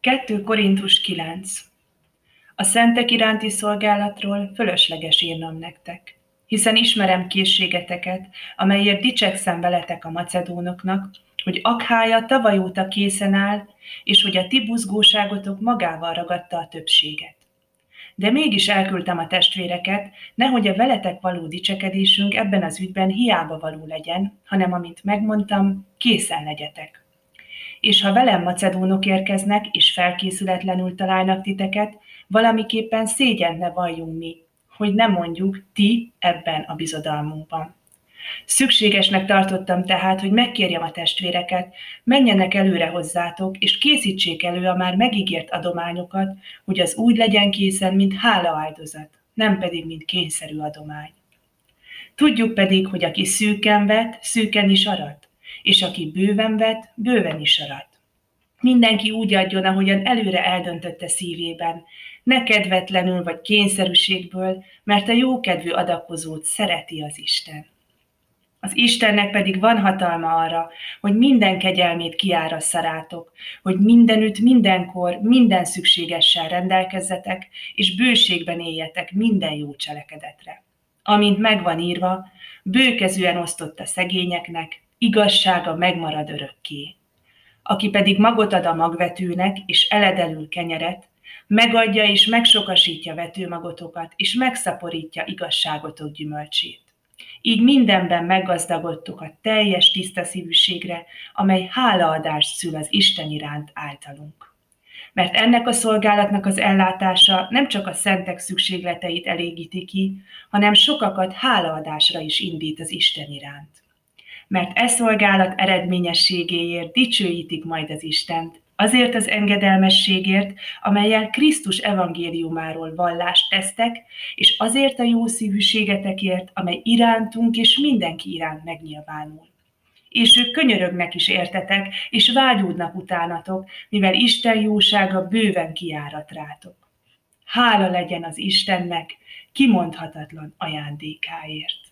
2 Korintus 9 A szentek iránti szolgálatról fölösleges írnom nektek, hiszen ismerem készségeteket, amelyért dicsekszem veletek a macedónoknak, hogy Akhája tavaly óta készen áll, és hogy a ti buzgóságotok magával ragadta a többséget. De mégis elküldtem a testvéreket, nehogy a veletek való dicsekedésünk ebben az ügyben hiába való legyen, hanem amit megmondtam, készen legyetek és ha velem macedónok érkeznek, és felkészületlenül találnak titeket, valamiképpen szégyen ne valljunk mi, hogy nem mondjuk ti ebben a bizodalmunkban. Szükségesnek tartottam tehát, hogy megkérjem a testvéreket, menjenek előre hozzátok, és készítsék elő a már megígért adományokat, hogy az úgy legyen készen, mint hálaáldozat, nem pedig, mint kényszerű adomány. Tudjuk pedig, hogy aki szűken vet, szűken is arat és aki bőven vet, bőven is arat. Mindenki úgy adjon, ahogyan előre eldöntötte szívében, ne kedvetlenül vagy kényszerűségből, mert a jókedvű adakozót szereti az Isten. Az Istennek pedig van hatalma arra, hogy minden kegyelmét kiárassza rátok, hogy mindenütt, mindenkor, minden szükségessel rendelkezzetek, és bőségben éljetek minden jó cselekedetre. Amint megvan írva, bőkezűen osztott a szegényeknek, igazsága megmarad örökké. Aki pedig magot ad a magvetőnek, és eledelül kenyeret, megadja és megsokasítja vetőmagotokat, és megszaporítja igazságotok gyümölcsét. Így mindenben meggazdagodtuk a teljes tiszta szívűségre, amely hálaadást szül az Isten iránt általunk. Mert ennek a szolgálatnak az ellátása nem csak a szentek szükségleteit elégíti ki, hanem sokakat hálaadásra is indít az Isten iránt mert e szolgálat eredményességéért dicsőítik majd az Istent, azért az engedelmességért, amelyel Krisztus evangéliumáról vallást tesztek, és azért a jó szívűségetekért, amely irántunk és mindenki iránt megnyilvánul. És ők könyörögnek is értetek, és vágyódnak utánatok, mivel Isten jósága bőven kiárat rátok. Hála legyen az Istennek kimondhatatlan ajándékáért.